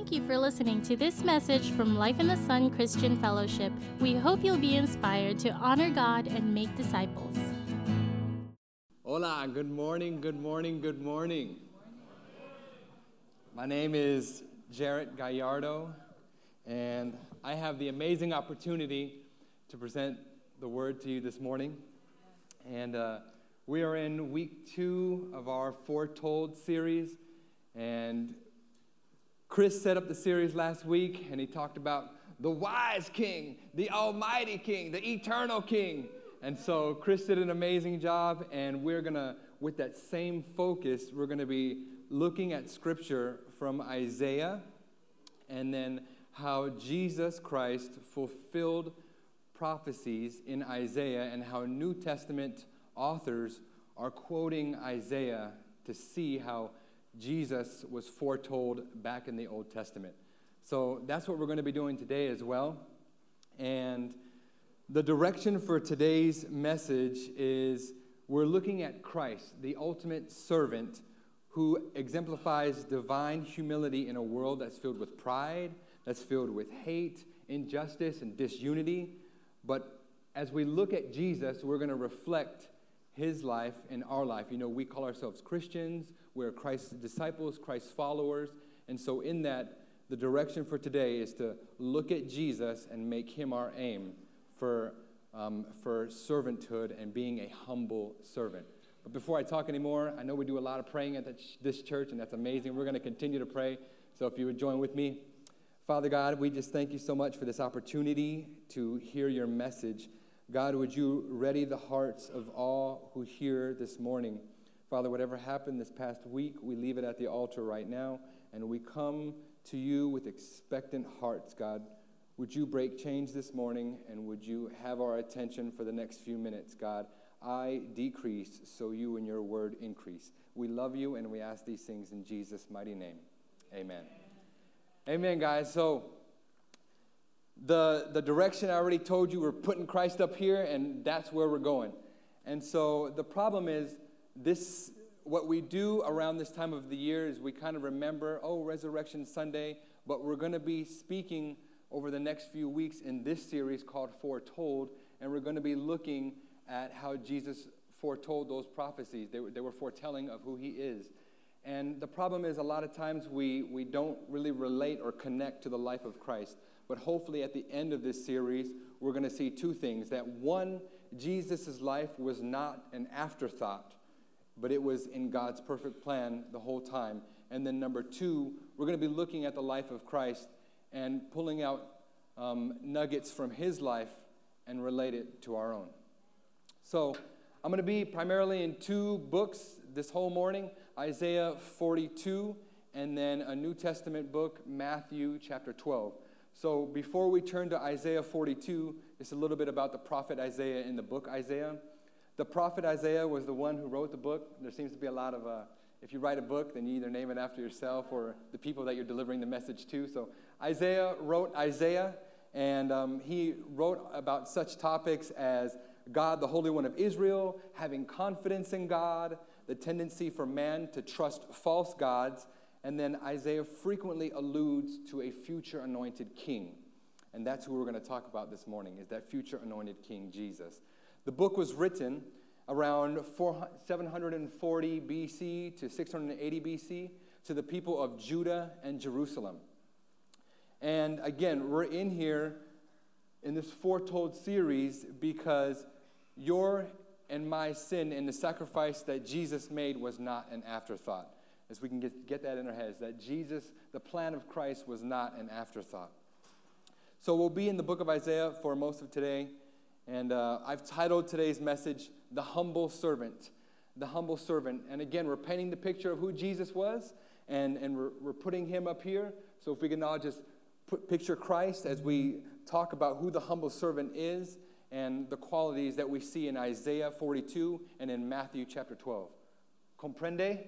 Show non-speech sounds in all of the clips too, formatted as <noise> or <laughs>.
Thank you for listening to this message from Life in the Sun Christian Fellowship. We hope you'll be inspired to honor God and make disciples. Hola, good morning, good morning, good morning. My name is Jarrett Gallardo, and I have the amazing opportunity to present the word to you this morning. And uh, we are in week two of our Foretold series, and Chris set up the series last week, and he talked about the wise king, the almighty king, the eternal king. And so Chris did an amazing job, and we're going to, with that same focus, we're going to be looking at scripture from Isaiah and then how Jesus Christ fulfilled prophecies in Isaiah and how New Testament authors are quoting Isaiah to see how Jesus was foretold back in the Old Testament. So that's what we're going to be doing today as well. And the direction for today's message is we're looking at Christ, the ultimate servant who exemplifies divine humility in a world that's filled with pride, that's filled with hate, injustice, and disunity. But as we look at Jesus, we're going to reflect his life in our life. You know, we call ourselves Christians, we're Christ's disciples, Christ's followers. And so, in that, the direction for today is to look at Jesus and make him our aim for, um, for servanthood and being a humble servant. But before I talk anymore, I know we do a lot of praying at this church, and that's amazing. We're going to continue to pray. So, if you would join with me. Father God, we just thank you so much for this opportunity to hear your message. God, would you ready the hearts of all who hear this morning? Father, whatever happened this past week, we leave it at the altar right now, and we come to you with expectant hearts, God. Would you break change this morning, and would you have our attention for the next few minutes, God? I decrease so you and your word increase. We love you, and we ask these things in Jesus' mighty name. Amen. Amen, guys. So, the, the direction I already told you, we're putting Christ up here, and that's where we're going. And so the problem is, this what we do around this time of the year is we kind of remember, oh, Resurrection Sunday, but we're going to be speaking over the next few weeks in this series called Foretold, and we're going to be looking at how Jesus foretold those prophecies. They were, they were foretelling of who he is. And the problem is, a lot of times we, we don't really relate or connect to the life of Christ. But hopefully, at the end of this series, we're going to see two things. That one, Jesus' life was not an afterthought, but it was in God's perfect plan the whole time. And then, number two, we're going to be looking at the life of Christ and pulling out um, nuggets from his life and relate it to our own. So, I'm going to be primarily in two books this whole morning Isaiah 42, and then a New Testament book, Matthew chapter 12. So before we turn to Isaiah 42, it's a little bit about the prophet Isaiah in the book Isaiah. The prophet Isaiah was the one who wrote the book. There seems to be a lot of, uh, if you write a book, then you either name it after yourself or the people that you're delivering the message to. So Isaiah wrote Isaiah, and um, he wrote about such topics as God, the Holy One of Israel, having confidence in God, the tendency for man to trust false gods, and then Isaiah frequently alludes to a future anointed king. And that's who we're going to talk about this morning, is that future anointed king, Jesus. The book was written around 740 BC to 680 BC to the people of Judah and Jerusalem. And again, we're in here in this foretold series because your and my sin and the sacrifice that Jesus made was not an afterthought as we can get, get that in our heads that Jesus, the plan of Christ, was not an afterthought. So we'll be in the book of Isaiah for most of today. And uh, I've titled today's message, The Humble Servant. The Humble Servant. And again, we're painting the picture of who Jesus was, and, and we're, we're putting him up here. So if we can now just put, picture Christ as we talk about who the humble servant is and the qualities that we see in Isaiah 42 and in Matthew chapter 12. Comprende?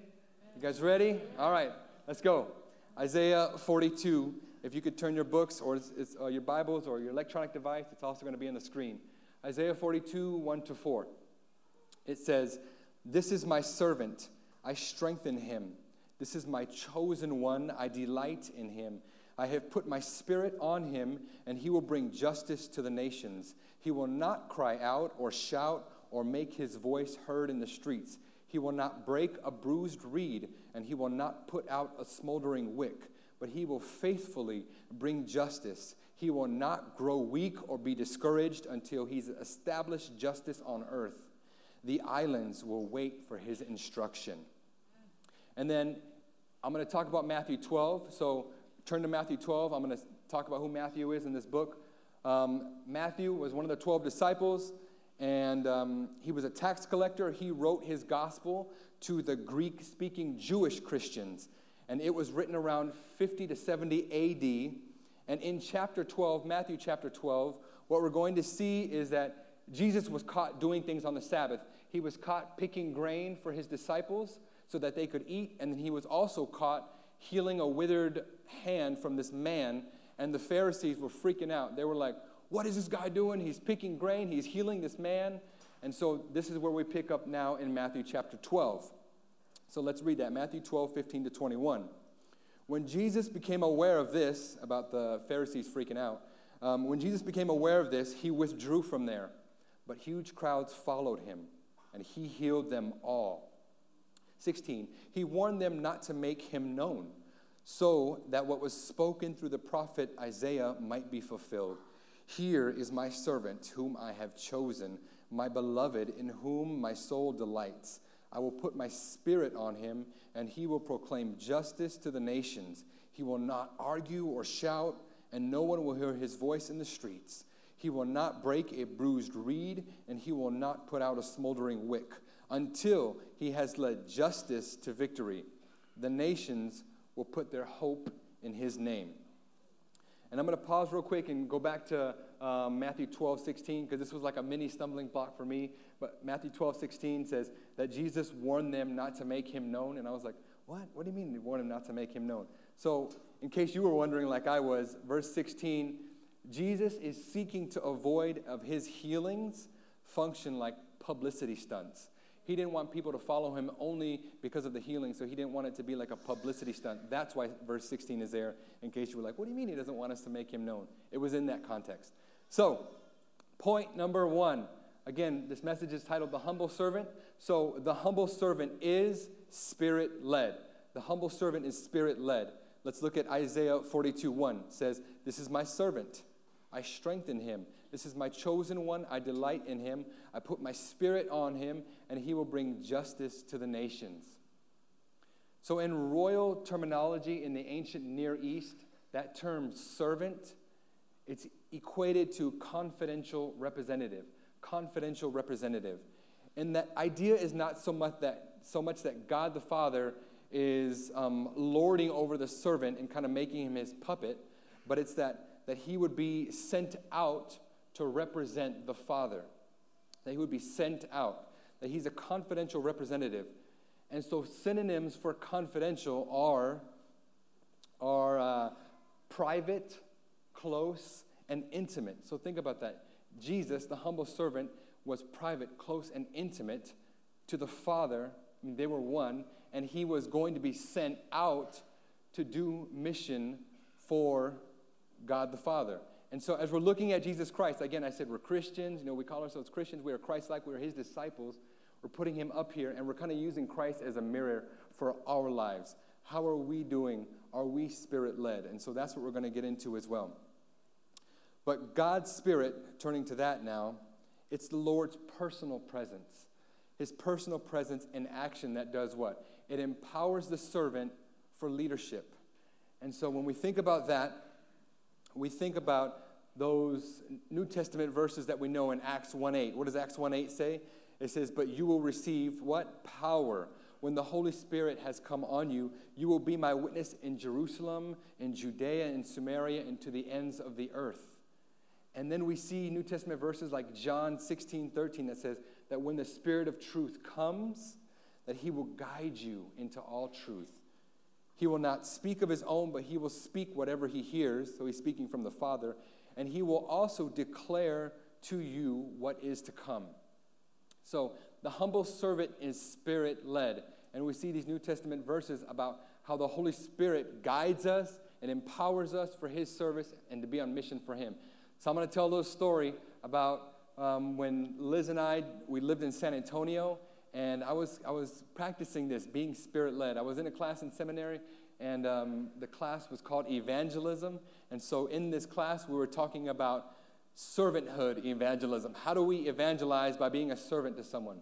You guys ready? All right, let's go. Isaiah 42. If you could turn your books or it's, it's, uh, your Bibles or your electronic device, it's also going to be on the screen. Isaiah 42, 1 to 4. It says, This is my servant, I strengthen him. This is my chosen one, I delight in him. I have put my spirit on him, and he will bring justice to the nations. He will not cry out or shout or make his voice heard in the streets. He will not break a bruised reed, and he will not put out a smoldering wick, but he will faithfully bring justice. He will not grow weak or be discouraged until he's established justice on earth. The islands will wait for his instruction. And then I'm going to talk about Matthew 12. So turn to Matthew 12. I'm going to talk about who Matthew is in this book. Um, Matthew was one of the 12 disciples, and um, he was a tax collector. He wrote his gospel to the Greek speaking Jewish Christians, and it was written around 50 to 70 AD. And in chapter 12, Matthew chapter 12, what we're going to see is that Jesus was caught doing things on the Sabbath. He was caught picking grain for his disciples so that they could eat, and then he was also caught healing a withered hand from this man, and the Pharisees were freaking out. They were like, What is this guy doing? He's picking grain, he's healing this man. And so this is where we pick up now in Matthew chapter 12. So let's read that Matthew 12, 15 to 21. When Jesus became aware of this, about the Pharisees freaking out, um, when Jesus became aware of this, he withdrew from there. But huge crowds followed him, and he healed them all. 16, he warned them not to make him known, so that what was spoken through the prophet Isaiah might be fulfilled. Here is my servant, whom I have chosen, my beloved, in whom my soul delights. I will put my spirit on him, and he will proclaim justice to the nations. He will not argue or shout, and no one will hear his voice in the streets. He will not break a bruised reed, and he will not put out a smoldering wick until he has led justice to victory. The nations will put their hope in his name. And I'm going to pause real quick and go back to um, Matthew 12, 16, because this was like a mini stumbling block for me. But Matthew 12, 16 says that Jesus warned them not to make him known. And I was like, what? What do you mean he warned him not to make him known? So, in case you were wondering, like I was, verse 16, Jesus is seeking to avoid of his healings function like publicity stunts. He didn't want people to follow him only because of the healing, so he didn't want it to be like a publicity stunt. That's why verse 16 is there, in case you were like, what do you mean he doesn't want us to make him known? It was in that context. So, point number one. Again, this message is titled The Humble Servant. So, the humble servant is spirit led. The humble servant is spirit led. Let's look at Isaiah 42 1. It says, This is my servant. I strengthen him. This is my chosen one. I delight in him. I put my spirit on him, and he will bring justice to the nations. So, in royal terminology in the ancient Near East, that term servant, it's equated to confidential representative. Confidential representative. And that idea is not so much that, so much that God the Father is um, lording over the servant and kind of making him his puppet, but it's that, that he would be sent out to represent the Father, that he would be sent out, that he's a confidential representative. And so, synonyms for confidential are, are uh, private, close, and intimate. So, think about that. Jesus, the humble servant, was private, close, and intimate to the Father. I mean, they were one, and he was going to be sent out to do mission for God the Father. And so, as we're looking at Jesus Christ, again, I said we're Christians. You know, we call ourselves Christians. We are Christ like. We are his disciples. We're putting him up here, and we're kind of using Christ as a mirror for our lives. How are we doing? Are we spirit led? And so, that's what we're going to get into as well. But God's Spirit, turning to that now, it's the Lord's personal presence. His personal presence in action that does what? It empowers the servant for leadership. And so when we think about that, we think about those New Testament verses that we know in Acts 1:8. What does Acts 1:8 say? It says, "But you will receive what? Power. When the Holy Spirit has come on you, you will be my witness in Jerusalem, in Judea, in Samaria, and to the ends of the earth." And then we see New Testament verses like John 16, 13 that says that when the Spirit of truth comes, that he will guide you into all truth. He will not speak of his own, but he will speak whatever he hears. So he's speaking from the Father. And he will also declare to you what is to come. So the humble servant is spirit led. And we see these New Testament verses about how the Holy Spirit guides us and empowers us for His service and to be on mission for Him. So I'm going to tell a little story about um, when Liz and I, we lived in San Antonio, and I was, I was practicing this, being spirit led. I was in a class in seminary, and um, the class was called Evangelism. And so in this class, we were talking about servanthood evangelism. How do we evangelize by being a servant to someone?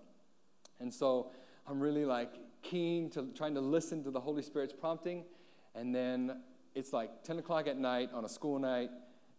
And so I'm really like keen to trying to listen to the Holy Spirit's prompting. And then it's like 10 o'clock at night on a school night,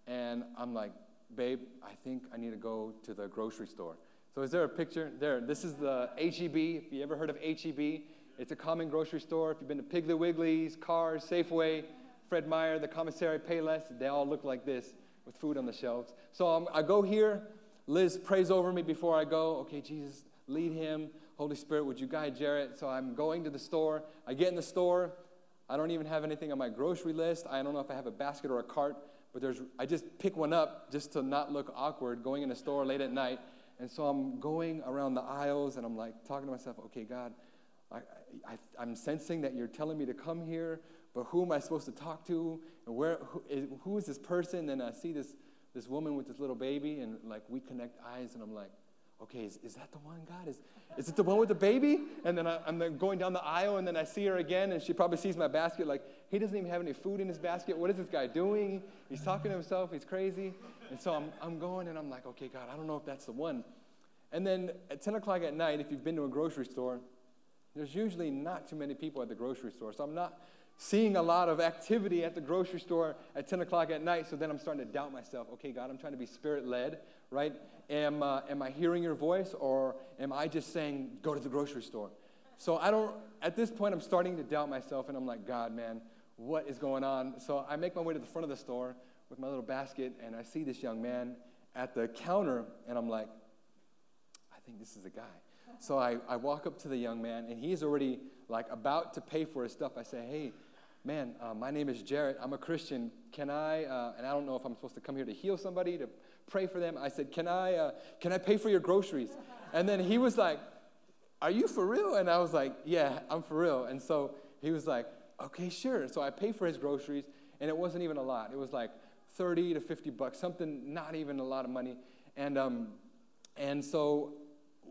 and I'm like, babe, I think I need to go to the grocery store. So is there a picture? There, this is the HEB. If you ever heard of HEB, it's a common grocery store. If you've been to Piggly Wiggly's, Carrs, Safeway, Fred Meyer, the commissary Payless, they all look like this with food on the shelves. So um, I go here. Liz prays over me before I go. Okay, Jesus, lead him. Holy Spirit, would you guide Jarrett? So I'm going to the store. I get in the store. I don't even have anything on my grocery list. I don't know if I have a basket or a cart, but there's, I just pick one up just to not look awkward going in a store late at night. And so I'm going around the aisles and I'm like talking to myself, okay, God, I, I, am sensing that you're telling me to come here, but who am I supposed to talk to? And where, who is, who is this person? And I see this, this woman with this little baby, and like we connect eyes, and I'm like, okay, is, is that the one, God? Is, is it the one with the baby? And then I, am going down the aisle, and then I see her again, and she probably sees my basket, like, he doesn't even have any food in his basket. What is this guy doing? He's talking to himself, he's crazy. And so I'm, I'm going, and I'm like, okay, God, I don't know if that's the one. And then at 10 o'clock at night, if you've been to a grocery store, there's usually not too many people at the grocery store. So I'm not seeing a lot of activity at the grocery store at 10 o'clock at night. So then I'm starting to doubt myself. Okay, God, I'm trying to be spirit led, right? Am, uh, am I hearing your voice or am I just saying, go to the grocery store? So I don't, at this point, I'm starting to doubt myself and I'm like, God, man, what is going on? So I make my way to the front of the store with my little basket and I see this young man at the counter and I'm like, I think this is a guy. So I, I walk up to the young man, and he's already like about to pay for his stuff. I say, Hey, man, uh, my name is Jarrett. I'm a Christian. Can I, uh, and I don't know if I'm supposed to come here to heal somebody, to pray for them. I said, Can I, uh, can I pay for your groceries? And then he was like, Are you for real? And I was like, Yeah, I'm for real. And so he was like, Okay, sure. So I paid for his groceries, and it wasn't even a lot. It was like 30 to 50 bucks, something not even a lot of money. And, um, and so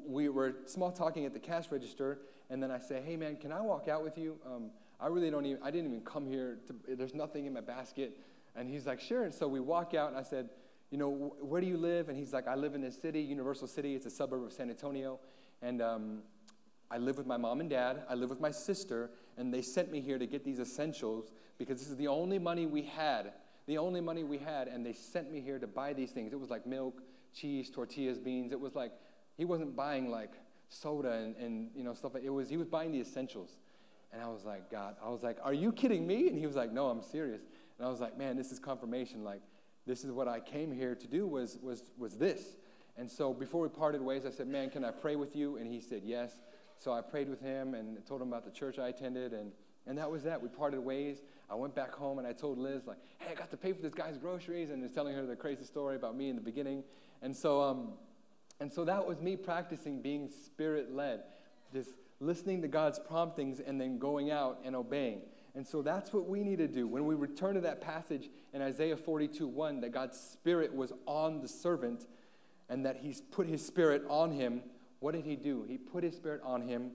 we were small talking at the cash register, and then I say, "Hey, man, can I walk out with you? Um, I really don't even. I didn't even come here. To, there's nothing in my basket." And he's like, "Sure." And so we walk out, and I said, "You know, where do you live?" And he's like, "I live in this city, Universal City. It's a suburb of San Antonio, and um, I live with my mom and dad. I live with my sister, and they sent me here to get these essentials because this is the only money we had." The only money we had, and they sent me here to buy these things. It was like milk, cheese, tortillas, beans. It was like he wasn't buying like soda and, and you know stuff. It was he was buying the essentials. And I was like, God, I was like, are you kidding me? And he was like, no, I'm serious. And I was like, man, this is confirmation. Like, this is what I came here to do was was was this. And so before we parted ways, I said, man, can I pray with you? And he said, yes. So I prayed with him and told him about the church I attended, and and that was that. We parted ways. I went back home and I told Liz, like, hey, I got to pay for this guy's groceries, and was telling her the crazy story about me in the beginning. And so um, and so that was me practicing being spirit led, just listening to God's promptings and then going out and obeying. And so that's what we need to do. When we return to that passage in Isaiah 42 1, that God's spirit was on the servant and that he's put his spirit on him, what did he do? He put his spirit on him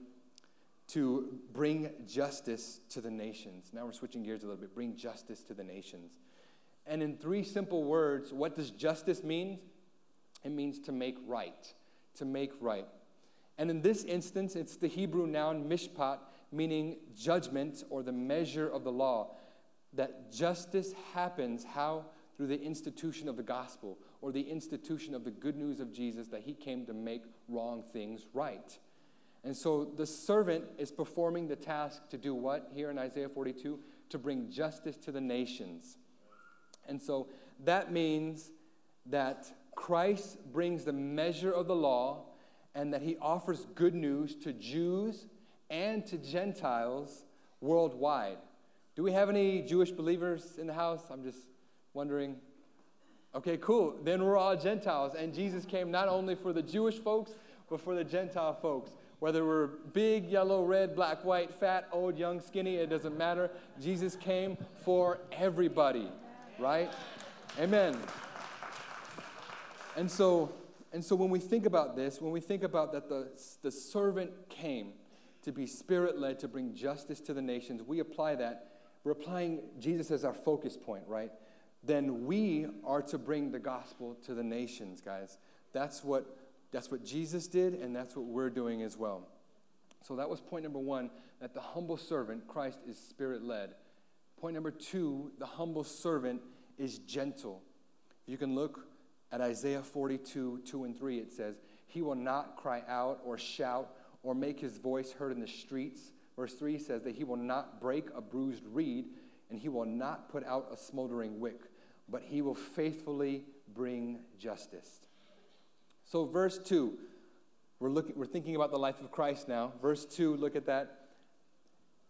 to bring justice to the nations. Now we're switching gears a little bit. Bring justice to the nations. And in three simple words, what does justice mean? It means to make right, to make right. And in this instance, it's the Hebrew noun mishpat, meaning judgment or the measure of the law. That justice happens how? Through the institution of the gospel or the institution of the good news of Jesus that he came to make wrong things right. And so the servant is performing the task to do what here in Isaiah 42? To bring justice to the nations. And so that means that Christ brings the measure of the law and that he offers good news to Jews and to Gentiles worldwide. Do we have any Jewish believers in the house? I'm just wondering. Okay, cool. Then we're all Gentiles. And Jesus came not only for the Jewish folks, but for the Gentile folks. Whether we're big, yellow, red, black, white, fat, old, young, skinny, it doesn't matter. Jesus came for everybody, right? Amen. And so, and so when we think about this, when we think about that the, the servant came to be spirit led, to bring justice to the nations, we apply that. We're applying Jesus as our focus point, right? Then we are to bring the gospel to the nations, guys. That's what, that's what Jesus did, and that's what we're doing as well. So that was point number one that the humble servant, Christ, is spirit led. Point number two, the humble servant is gentle. You can look at Isaiah 42, 2 and 3. It says, He will not cry out or shout or make his voice heard in the streets. Verse 3 says that he will not break a bruised reed and he will not put out a smoldering wick, but he will faithfully bring justice. So, verse 2, we're, looking, we're thinking about the life of Christ now. Verse 2, look at that.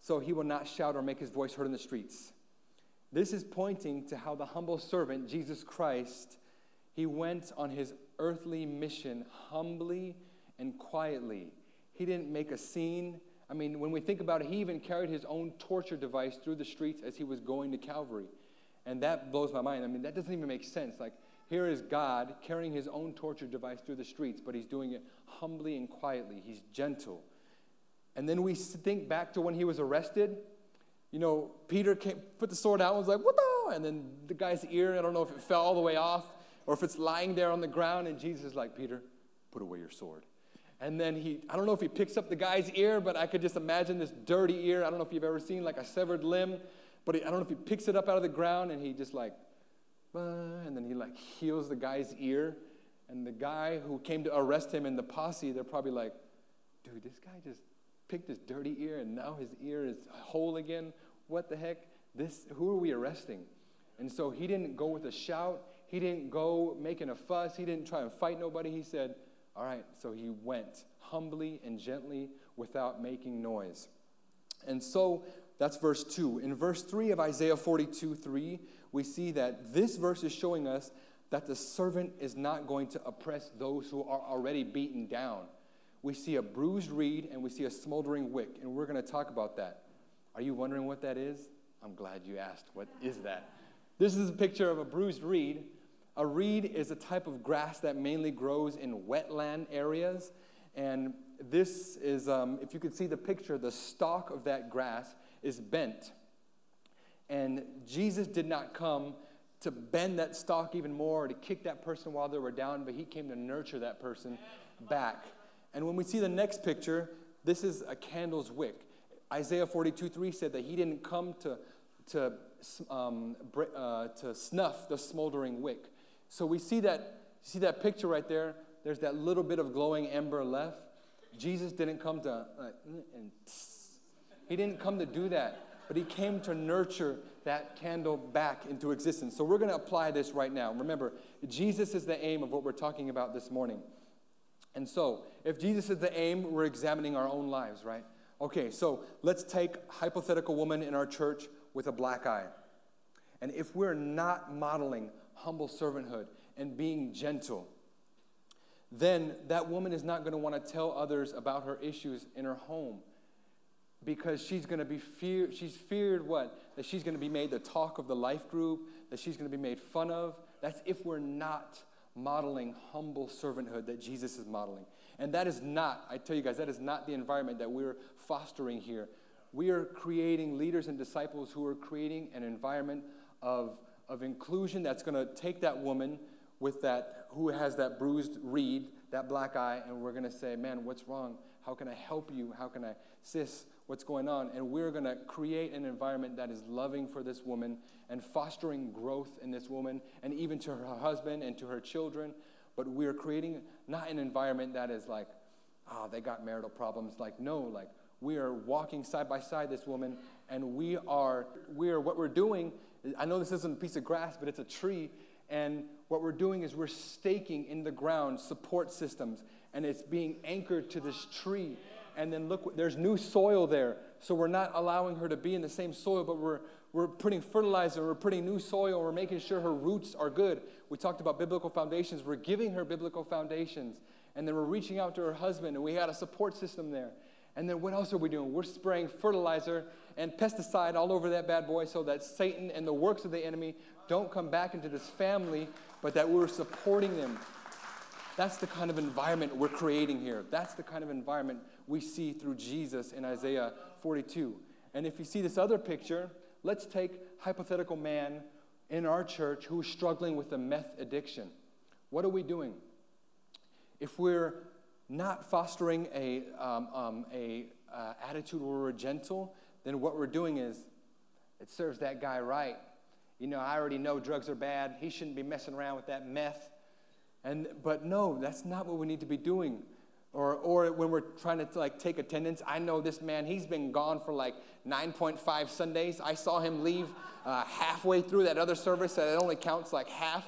So, he will not shout or make his voice heard in the streets. This is pointing to how the humble servant, Jesus Christ, he went on his earthly mission humbly and quietly. He didn't make a scene. I mean, when we think about it, he even carried his own torture device through the streets as he was going to Calvary. And that blows my mind. I mean, that doesn't even make sense. Like, here is God carrying his own torture device through the streets, but he's doing it humbly and quietly. He's gentle. And then we think back to when he was arrested. You know, Peter came, put the sword out and was like, what the? And then the guy's ear, I don't know if it fell all the way off or if it's lying there on the ground, and Jesus is like, Peter, put away your sword. And then he, I don't know if he picks up the guy's ear, but I could just imagine this dirty ear. I don't know if you've ever seen like a severed limb, but I don't know if he picks it up out of the ground and he just like, and then he like heals the guy's ear. And the guy who came to arrest him in the posse, they're probably like, dude, this guy just picked his dirty ear and now his ear is whole again. What the heck? This, who are we arresting? And so he didn't go with a shout. He didn't go making a fuss. He didn't try and fight nobody. He said, All right. So he went humbly and gently without making noise. And so that's verse 2. In verse 3 of Isaiah 42 3, we see that this verse is showing us that the servant is not going to oppress those who are already beaten down. We see a bruised reed and we see a smoldering wick, and we're going to talk about that. Are you wondering what that is? I'm glad you asked. What is that? This is a picture of a bruised reed a reed is a type of grass that mainly grows in wetland areas. And this is, um, if you could see the picture, the stalk of that grass is bent. And Jesus did not come to bend that stalk even more or to kick that person while they were down, but he came to nurture that person back. And when we see the next picture, this is a candle's wick. Isaiah 42 3 said that he didn't come to, to, um, uh, to snuff the smoldering wick, so we see that, see that picture right there? There's that little bit of glowing ember left. Jesus didn't come to, uh, and he didn't come to do that, but he came to nurture that candle back into existence. So we're going to apply this right now. Remember, Jesus is the aim of what we're talking about this morning. And so, if Jesus is the aim, we're examining our own lives, right? Okay, so let's take hypothetical woman in our church with a black eye. And if we're not modeling humble servanthood and being gentle, then that woman is not going to want to tell others about her issues in her home because she's going to be feared she's feared what that she's going to be made the talk of the life group that she's going to be made fun of that's if we're not modeling humble servanthood that jesus is modeling and that is not i tell you guys that is not the environment that we're fostering here we are creating leaders and disciples who are creating an environment of of inclusion that's going to take that woman with that who has that bruised reed, that black eye, and we're going to say, "Man, what's wrong? How can I help you? How can I sis? What's going on?" And we're going to create an environment that is loving for this woman and fostering growth in this woman, and even to her husband and to her children. But we're creating not an environment that is like, "Oh, they got marital problems." Like, no, like we are walking side by side this woman, and we are we are what we're doing I know this isn't a piece of grass, but it's a tree. And what we're doing is we're staking in the ground support systems, and it's being anchored to this tree. And then look, there's new soil there. So we're not allowing her to be in the same soil, but we're, we're putting fertilizer, we're putting new soil, we're making sure her roots are good. We talked about biblical foundations. We're giving her biblical foundations. And then we're reaching out to her husband, and we had a support system there. And then what else are we doing? We're spraying fertilizer and pesticide all over that bad boy so that Satan and the works of the enemy don't come back into this family, but that we're supporting them. That's the kind of environment we're creating here. That's the kind of environment we see through Jesus in Isaiah 42. And if you see this other picture, let's take hypothetical man in our church who's struggling with a meth addiction. What are we doing? If we're not fostering a, um, um, a uh, attitude where we're gentle, then what we're doing is it serves that guy right. You know, I already know drugs are bad. He shouldn't be messing around with that meth. And, but no, that's not what we need to be doing. Or, or when we're trying to like take attendance, I know this man, he's been gone for like 9.5 Sundays. I saw him leave uh, halfway through that other service that it only counts like half.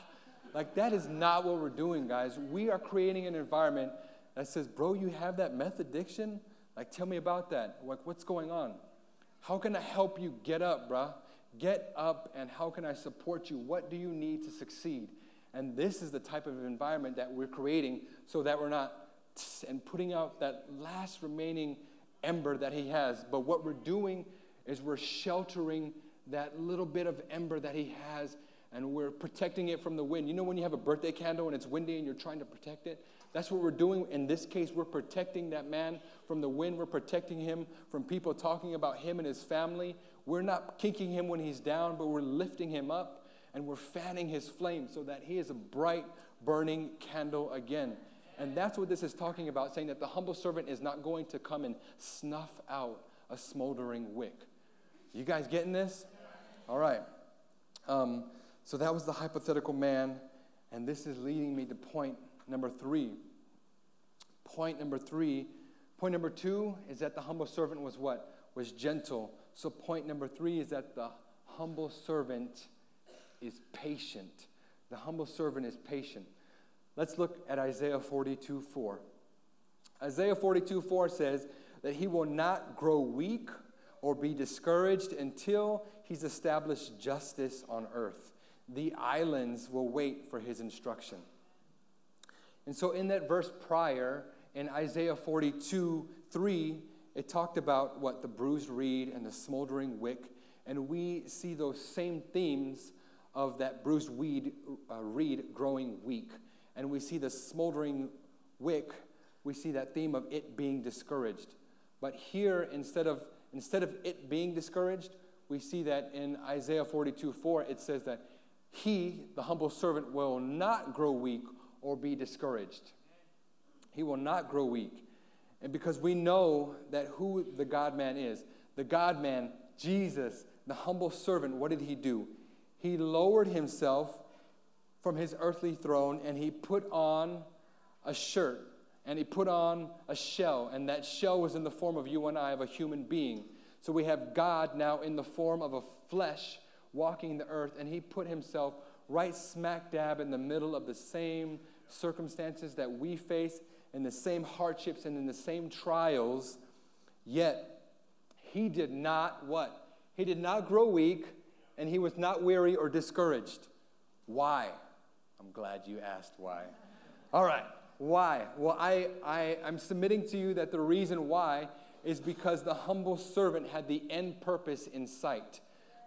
Like, that is not what we're doing, guys. We are creating an environment that says, Bro, you have that meth addiction? Like, tell me about that. Like, what's going on? How can I help you get up, bruh? Get up, and how can I support you? What do you need to succeed? And this is the type of environment that we're creating so that we're not and putting out that last remaining ember that he has. But what we're doing is we're sheltering that little bit of ember that he has and we're protecting it from the wind. You know when you have a birthday candle and it's windy and you're trying to protect it? That's what we're doing. In this case, we're protecting that man from the wind. We're protecting him from people talking about him and his family. We're not kicking him when he's down, but we're lifting him up and we're fanning his flame so that he is a bright, burning candle again. And that's what this is talking about, saying that the humble servant is not going to come and snuff out a smoldering wick. You guys getting this? All right. Um, so that was the hypothetical man, and this is leading me to point number three. Point number three. Point number two is that the humble servant was what? Was gentle. So point number three is that the humble servant is patient. The humble servant is patient. Let's look at Isaiah 42 4. Isaiah 42 4 says that he will not grow weak or be discouraged until he's established justice on earth the islands will wait for his instruction. And so, in that verse prior, in Isaiah 42 3, it talked about what the bruised reed and the smoldering wick. And we see those same themes of that bruised weed, uh, reed growing weak. And we see the smoldering wick, we see that theme of it being discouraged. But here, instead of, instead of it being discouraged, we see that in Isaiah 42 4, it says that he, the humble servant, will not grow weak or be discouraged. He will not grow weak. And because we know that who the God man is, the God man, Jesus, the humble servant, what did he do? He lowered himself from his earthly throne and he put on a shirt and he put on a shell, and that shell was in the form of you and I, of a human being. So we have God now in the form of a flesh walking the earth, and he put himself right smack dab in the middle of the same circumstances that we face, in the same hardships and in the same trials. Yet, he did not what? He did not grow weak, and he was not weary or discouraged. Why? I'm glad you asked why. All right, why? Well, I, I, I'm submitting to you that the reason why is because the humble servant had the end purpose in sight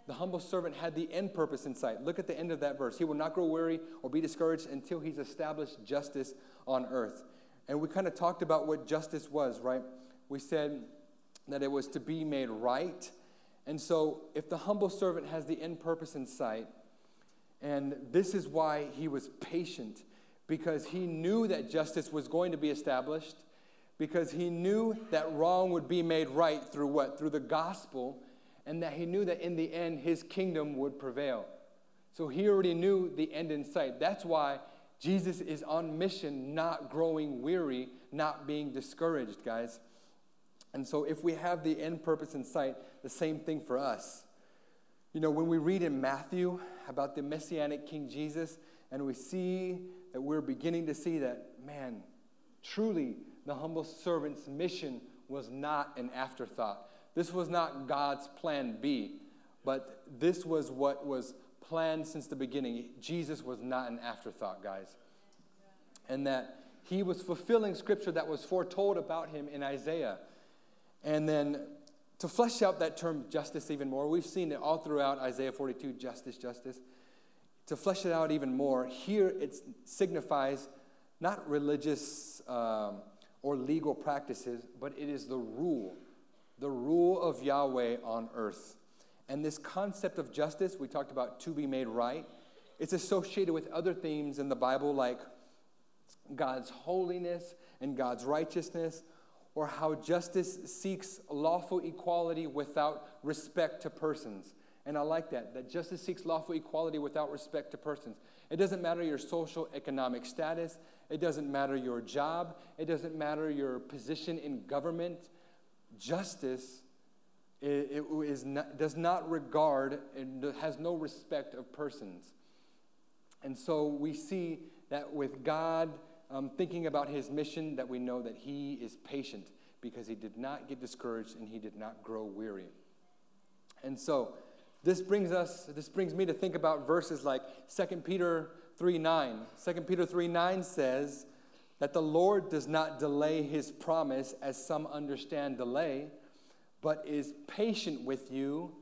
the humble servant had the end purpose in sight. Look at the end of that verse. He will not grow weary or be discouraged until he's established justice on earth. And we kind of talked about what justice was, right? We said that it was to be made right. And so, if the humble servant has the end purpose in sight, and this is why he was patient, because he knew that justice was going to be established, because he knew that wrong would be made right through what? Through the gospel and that he knew that in the end his kingdom would prevail. So he already knew the end in sight. That's why Jesus is on mission, not growing weary, not being discouraged, guys. And so if we have the end purpose in sight, the same thing for us. You know, when we read in Matthew about the messianic King Jesus, and we see that we're beginning to see that, man, truly the humble servant's mission was not an afterthought. This was not God's plan B, but this was what was planned since the beginning. Jesus was not an afterthought, guys. And that he was fulfilling scripture that was foretold about him in Isaiah. And then to flesh out that term justice even more, we've seen it all throughout Isaiah 42 justice, justice. To flesh it out even more, here it signifies not religious um, or legal practices, but it is the rule, the rule of Yahweh on earth. And this concept of justice, we talked about to be made right, it's associated with other themes in the Bible like God's holiness and God's righteousness, or how justice seeks lawful equality without respect to persons. And I like that, that justice seeks lawful equality without respect to persons. It doesn't matter your social economic status, it doesn't matter your job, it doesn't matter your position in government. Justice not, does not regard and has no respect of persons. And so we see that with God um, thinking about his mission, that we know that he is patient because he did not get discouraged and he did not grow weary. And so this brings us, this brings me to think about verses like 2 Peter 3 9. 2 Peter 3 9 says that the Lord does not delay his promise as some understand delay but is patient with you,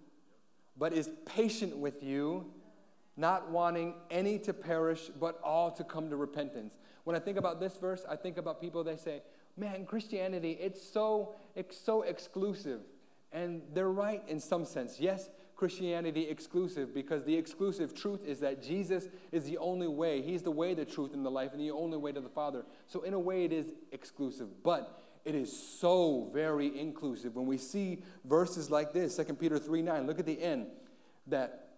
but is patient with you, not wanting any to perish, but all to come to repentance. When I think about this verse, I think about people they say, man, Christianity, it's so, it's so exclusive. And they're right in some sense. Yes, Christianity exclusive because the exclusive truth is that Jesus is the only way. He's the way, the truth, and the life, and the only way to the Father. So, in a way, it is exclusive. But it is so very inclusive. When we see verses like this, 2 Peter 3 9, look at the end, that,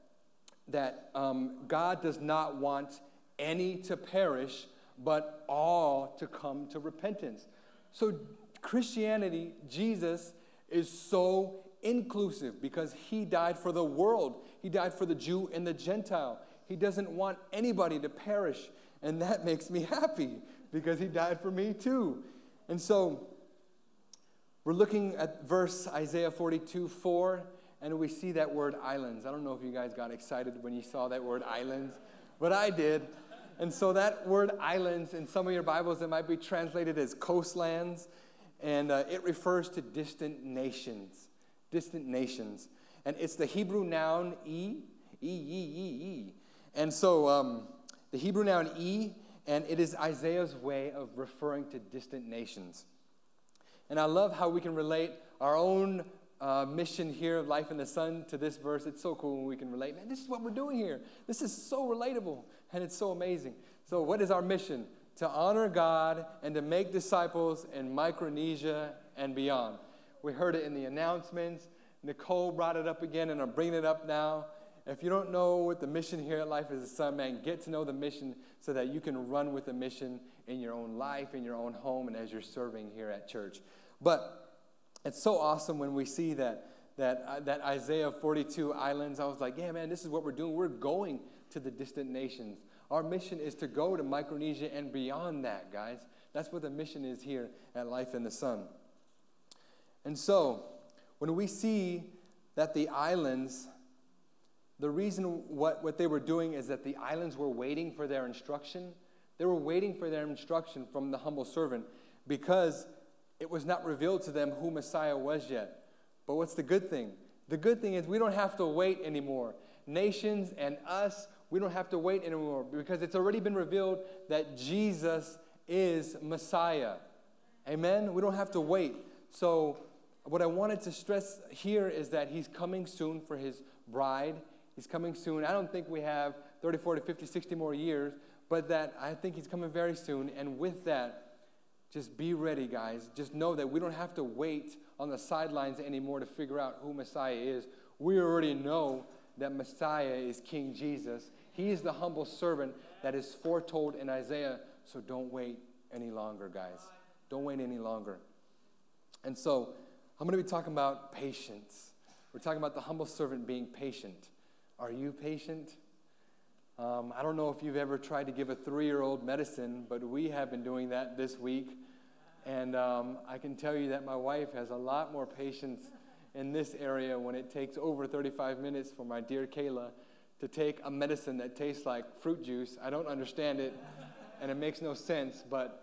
that um, God does not want any to perish, but all to come to repentance. So, Christianity, Jesus, is so inclusive because he died for the world. He died for the Jew and the Gentile. He doesn't want anybody to perish. And that <laughs> makes me happy because he died for me too. And so we're looking at verse Isaiah 42 4, and we see that word islands. I don't know if you guys got excited when you saw that word islands, but I did. And so that word islands, in some of your Bibles, it might be translated as coastlands, and uh, it refers to distant nations. Distant nations. And it's the Hebrew noun E, E, E, E, E. And so um, the Hebrew noun E, and it is Isaiah's way of referring to distant nations. And I love how we can relate our own uh, mission here of Life in the Sun to this verse. It's so cool when we can relate. Man, this is what we're doing here. This is so relatable and it's so amazing. So, what is our mission? To honor God and to make disciples in Micronesia and beyond. We heard it in the announcements. Nicole brought it up again, and I'm bringing it up now. If you don't know what the mission here at Life is the Sun, man, get to know the mission so that you can run with the mission in your own life, in your own home, and as you're serving here at church. But it's so awesome when we see that, that, uh, that Isaiah 42 islands. I was like, yeah, man, this is what we're doing. We're going to the distant nations. Our mission is to go to Micronesia and beyond that, guys. That's what the mission is here at Life in the Sun. And so, when we see that the islands, the reason what, what they were doing is that the islands were waiting for their instruction. They were waiting for their instruction from the humble servant because it was not revealed to them who Messiah was yet. But what's the good thing? The good thing is we don't have to wait anymore. Nations and us, we don't have to wait anymore because it's already been revealed that Jesus is Messiah. Amen? We don't have to wait. So, what I wanted to stress here is that he's coming soon for his bride. He's coming soon. I don't think we have 30, 40, 50, 60 more years, but that I think he's coming very soon. And with that, just be ready, guys. Just know that we don't have to wait on the sidelines anymore to figure out who Messiah is. We already know that Messiah is King Jesus. He is the humble servant that is foretold in Isaiah. So don't wait any longer, guys. Don't wait any longer. And so I'm going to be talking about patience. We're talking about the humble servant being patient. Are you patient? Um, I don't know if you've ever tried to give a three year old medicine, but we have been doing that this week. And um, I can tell you that my wife has a lot more patience in this area when it takes over 35 minutes for my dear Kayla to take a medicine that tastes like fruit juice. I don't understand it, and it makes no sense, but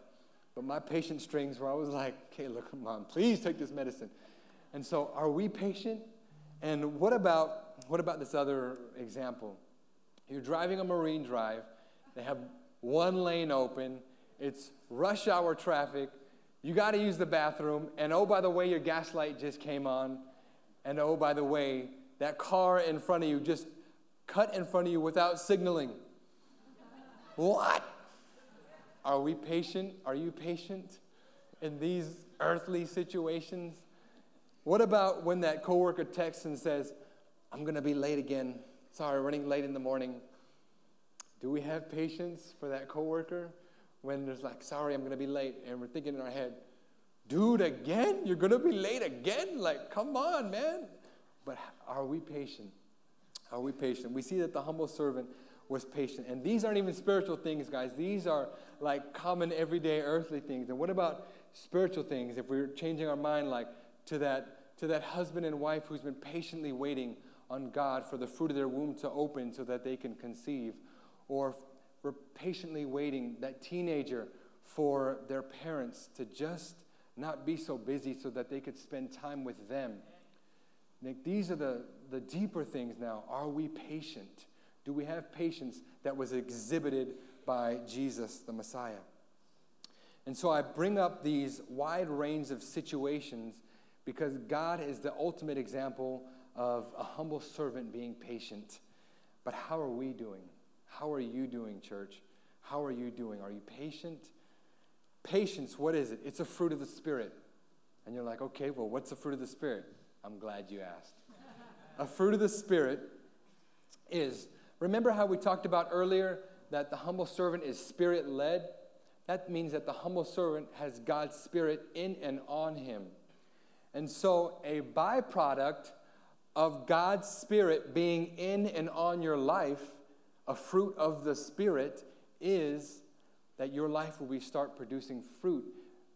but my patient strings where I was like, Kayla, look, mom, please take this medicine. And so, are we patient? And what about what about this other example? You're driving a marine drive. They have one lane open. It's rush hour traffic. You got to use the bathroom. And oh, by the way, your gas light just came on. And oh, by the way, that car in front of you just cut in front of you without signaling. What? Are we patient? Are you patient in these earthly situations? What about when that coworker texts and says, I'm going to be late again. Sorry, running late in the morning. Do we have patience for that coworker when there's like, sorry, I'm going to be late? And we're thinking in our head, dude, again? You're going to be late again? Like, come on, man. But are we patient? Are we patient? We see that the humble servant was patient. And these aren't even spiritual things, guys. These are like common, everyday, earthly things. And what about spiritual things? If we're changing our mind, like to that, to that husband and wife who's been patiently waiting on God for the fruit of their womb to open so that they can conceive, or for patiently waiting, that teenager, for their parents to just not be so busy so that they could spend time with them. Nick, these are the, the deeper things now. Are we patient? Do we have patience that was exhibited by Jesus, the Messiah? And so I bring up these wide range of situations because God is the ultimate example of a humble servant being patient. But how are we doing? How are you doing, church? How are you doing? Are you patient? Patience, what is it? It's a fruit of the Spirit. And you're like, okay, well, what's a fruit of the Spirit? I'm glad you asked. a fruit of the Spirit is, remember how we talked about earlier that the humble servant is spirit led? That means that the humble servant has God's Spirit in and on him. And so, a byproduct of God's Spirit being in and on your life, a fruit of the Spirit, is that your life will be start producing fruit,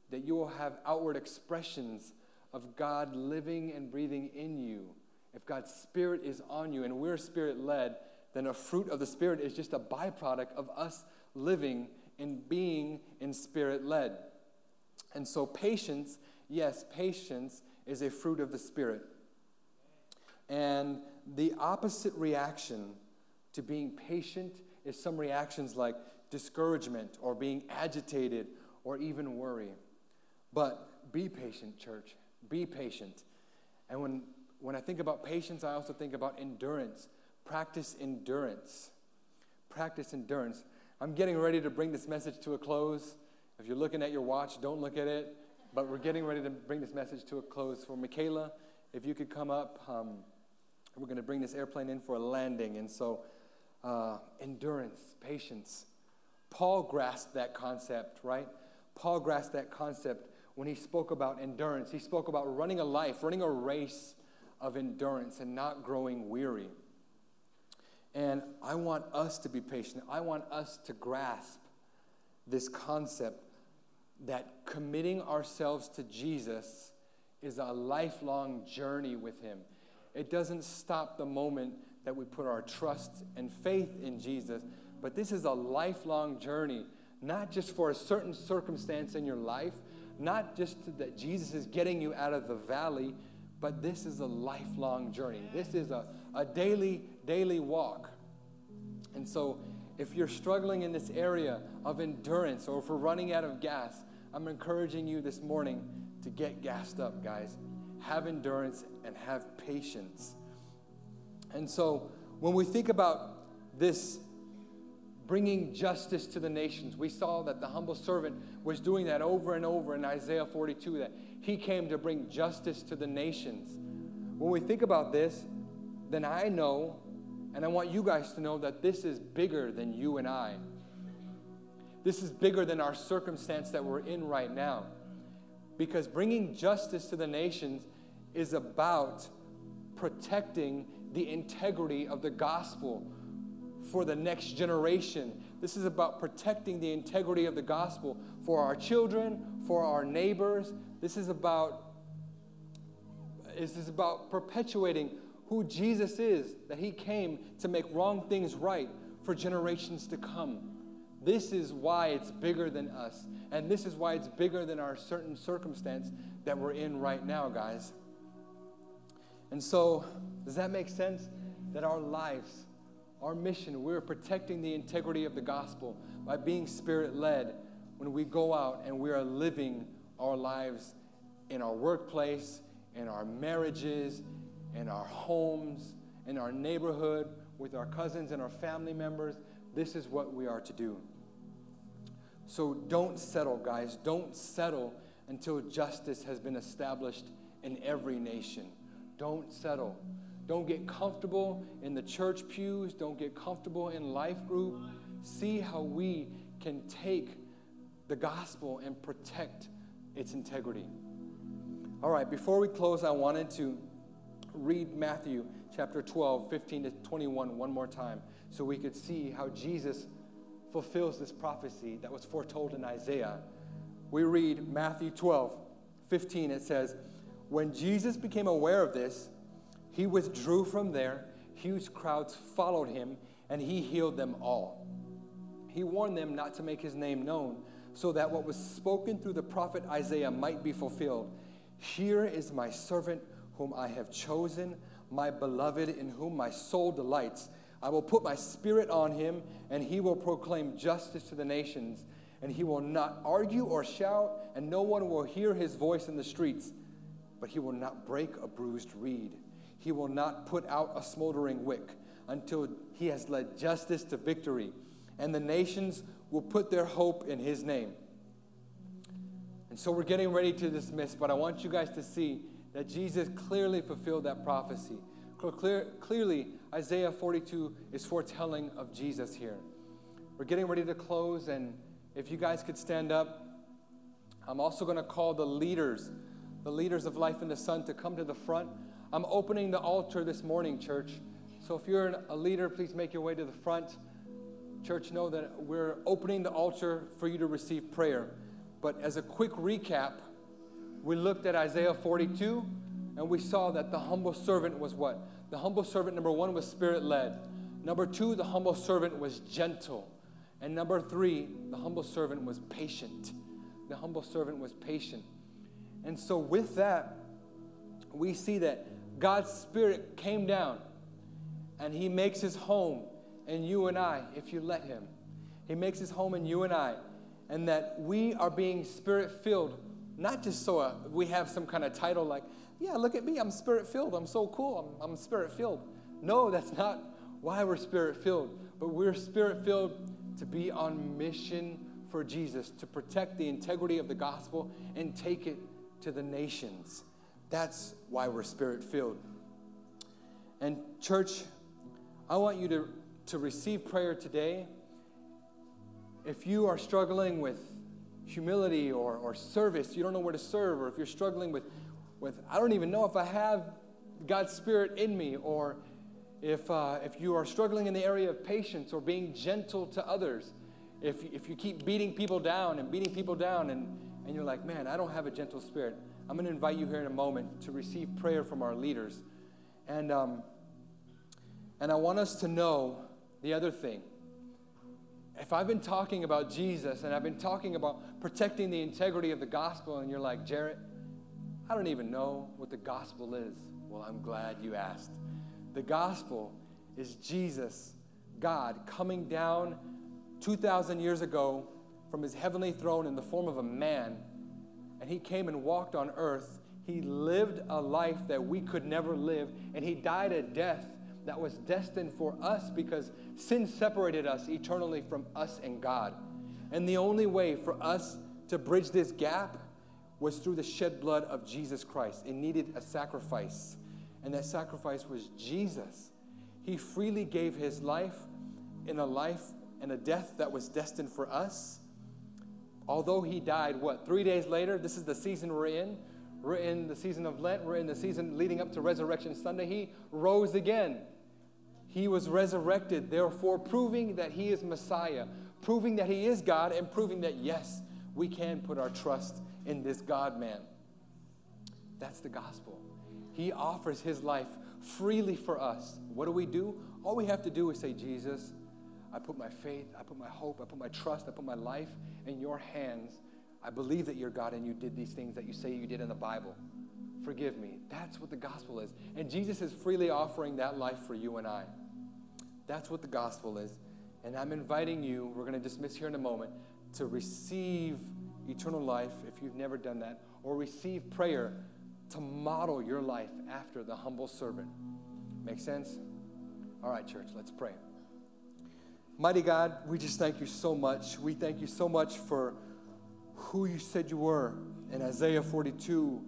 that you will have outward expressions of God living and breathing in you. If God's Spirit is on you and we're Spirit led, then a fruit of the Spirit is just a byproduct of us living and being in Spirit led. And so, patience, yes, patience is a fruit of the Spirit. And the opposite reaction to being patient is some reactions like discouragement or being agitated or even worry. But be patient, church. Be patient. And when, when I think about patience, I also think about endurance. Practice endurance. Practice endurance. I'm getting ready to bring this message to a close. If you're looking at your watch, don't look at it. But we're getting ready to bring this message to a close. For Michaela, if you could come up. Um, we're going to bring this airplane in for a landing. And so, uh, endurance, patience. Paul grasped that concept, right? Paul grasped that concept when he spoke about endurance. He spoke about running a life, running a race of endurance and not growing weary. And I want us to be patient. I want us to grasp this concept that committing ourselves to Jesus is a lifelong journey with Him. It doesn't stop the moment that we put our trust and faith in Jesus, but this is a lifelong journey, not just for a certain circumstance in your life, not just that Jesus is getting you out of the valley, but this is a lifelong journey. This is a, a daily, daily walk. And so, if you're struggling in this area of endurance or if we're running out of gas, I'm encouraging you this morning to get gassed up, guys have endurance, and have patience. And so, when we think about this bringing justice to the nations, we saw that the humble servant was doing that over and over in Isaiah 42, that he came to bring justice to the nations. When we think about this, then I know, and I want you guys to know, that this is bigger than you and I. This is bigger than our circumstance that we're in right now. Because bringing justice to the nations is about protecting the integrity of the gospel for the next generation. This is about protecting the integrity of the gospel for our children, for our neighbors. This is about this is about perpetuating who Jesus is, that he came to make wrong things right for generations to come. This is why it's bigger than us. And this is why it's bigger than our certain circumstance that we're in right now, guys. And so, does that make sense? That our lives, our mission, we're protecting the integrity of the gospel by being spirit led when we go out and we are living our lives in our workplace, in our marriages, in our homes, in our neighborhood, with our cousins and our family members. This is what we are to do. So don't settle, guys. Don't settle until justice has been established in every nation. Don't settle. Don't get comfortable in the church pews. Don't get comfortable in life group. See how we can take the gospel and protect its integrity. All right, before we close, I wanted to read Matthew chapter 12, 15 to 21 one more time so we could see how Jesus fulfills this prophecy that was foretold in Isaiah. We read Matthew 12, 15. It says, When Jesus became aware of this, he withdrew from there. Huge crowds followed him, and he healed them all. He warned them not to make his name known, so that what was spoken through the prophet Isaiah might be fulfilled. Here is my servant whom I have chosen, my beloved, in whom my soul delights. I will put my spirit on him, and he will proclaim justice to the nations. And he will not argue or shout, and no one will hear his voice in the streets. But he will not break a bruised reed. He will not put out a smoldering wick until he has led justice to victory. And the nations will put their hope in his name. And so we're getting ready to dismiss, but I want you guys to see that Jesus clearly fulfilled that prophecy. Clear, clearly, Isaiah 42 is foretelling of Jesus here. We're getting ready to close, and if you guys could stand up, I'm also going to call the leaders, the leaders of Life in the Sun, to come to the front. I'm opening the altar this morning, church. So if you're a leader, please make your way to the front. Church, know that we're opening the altar for you to receive prayer. But as a quick recap, we looked at Isaiah 42 and we saw that the humble servant was what? The humble servant, number one, was spirit led. Number two, the humble servant was gentle. And number three, the humble servant was patient. The humble servant was patient. And so, with that, we see that God's Spirit came down and He makes His home in you and I if you let Him. He makes His home in you and I. And that we are being Spirit filled, not just so uh, we have some kind of title like, yeah, look at me, I'm spirit filled. I'm so cool. I'm, I'm spirit filled. No, that's not why we're spirit filled, but we're spirit filled to be on mission for Jesus, to protect the integrity of the gospel and take it to the nations. That's why we're spirit filled. And, church, I want you to, to receive prayer today. If you are struggling with humility or, or service, you don't know where to serve, or if you're struggling with with, I don't even know if I have God's Spirit in me, or if, uh, if you are struggling in the area of patience or being gentle to others, if, if you keep beating people down and beating people down and, and you're like, man, I don't have a gentle spirit, I'm going to invite you here in a moment to receive prayer from our leaders. And, um, and I want us to know the other thing. If I've been talking about Jesus and I've been talking about protecting the integrity of the gospel, and you're like, Jarrett, I don't even know what the gospel is. Well, I'm glad you asked. The gospel is Jesus, God, coming down 2,000 years ago from his heavenly throne in the form of a man, and he came and walked on earth. He lived a life that we could never live, and he died a death that was destined for us because sin separated us eternally from us and God. And the only way for us to bridge this gap was through the shed blood of Jesus Christ. It needed a sacrifice, and that sacrifice was Jesus. He freely gave his life in a life and a death that was destined for us. Although he died, what, three days later? This is the season we're in. We're in the season of Lent. We're in the season leading up to Resurrection Sunday. He rose again. He was resurrected, therefore, proving that he is Messiah, proving that he is God, and proving that, yes, we can put our trust in this God man. That's the gospel. He offers his life freely for us. What do we do? All we have to do is say, Jesus, I put my faith, I put my hope, I put my trust, I put my life in your hands. I believe that you're God and you did these things that you say you did in the Bible. Forgive me. That's what the gospel is. And Jesus is freely offering that life for you and I. That's what the gospel is. And I'm inviting you, we're going to dismiss here in a moment, to receive eternal life if you've never done that, or receive prayer to model your life after the humble servant. Make sense? All right, church, let's pray. Mighty God, we just thank you so much. We thank you so much for who you said you were in Isaiah 42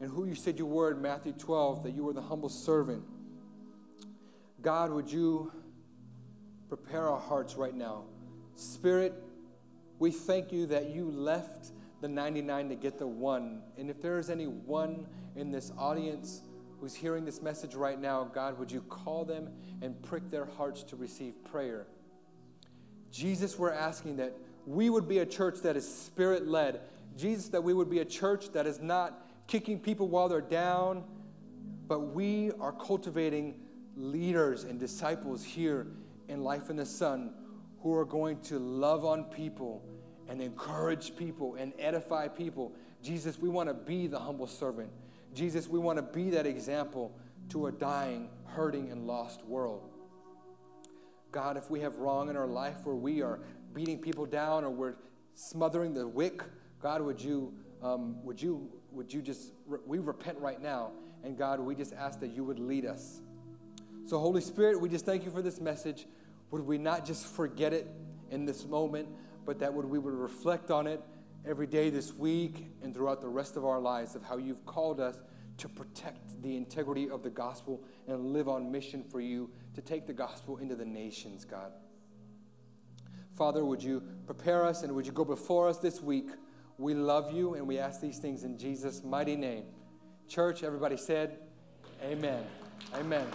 and who you said you were in Matthew 12, that you were the humble servant. God, would you prepare our hearts right now? Spirit, we thank you that you left the 99 to get the one. And if there is any one in this audience who's hearing this message right now, God, would you call them and prick their hearts to receive prayer? Jesus, we're asking that we would be a church that is spirit led. Jesus, that we would be a church that is not kicking people while they're down, but we are cultivating leaders and disciples here in Life in the Sun who are going to love on people and encourage people and edify people. Jesus, we want to be the humble servant. Jesus, we want to be that example to a dying, hurting, and lost world. God, if we have wrong in our life where we are beating people down or we're smothering the wick, God, would you, um, would you, would you just, we repent right now. And God, we just ask that you would lead us. So, Holy Spirit, we just thank you for this message. Would we not just forget it in this moment, but that would we would reflect on it every day this week and throughout the rest of our lives of how you've called us to protect the integrity of the gospel and live on mission for you to take the gospel into the nations, God. Father, would you prepare us and would you go before us this week? We love you and we ask these things in Jesus' mighty name. Church, everybody said, Amen. Amen.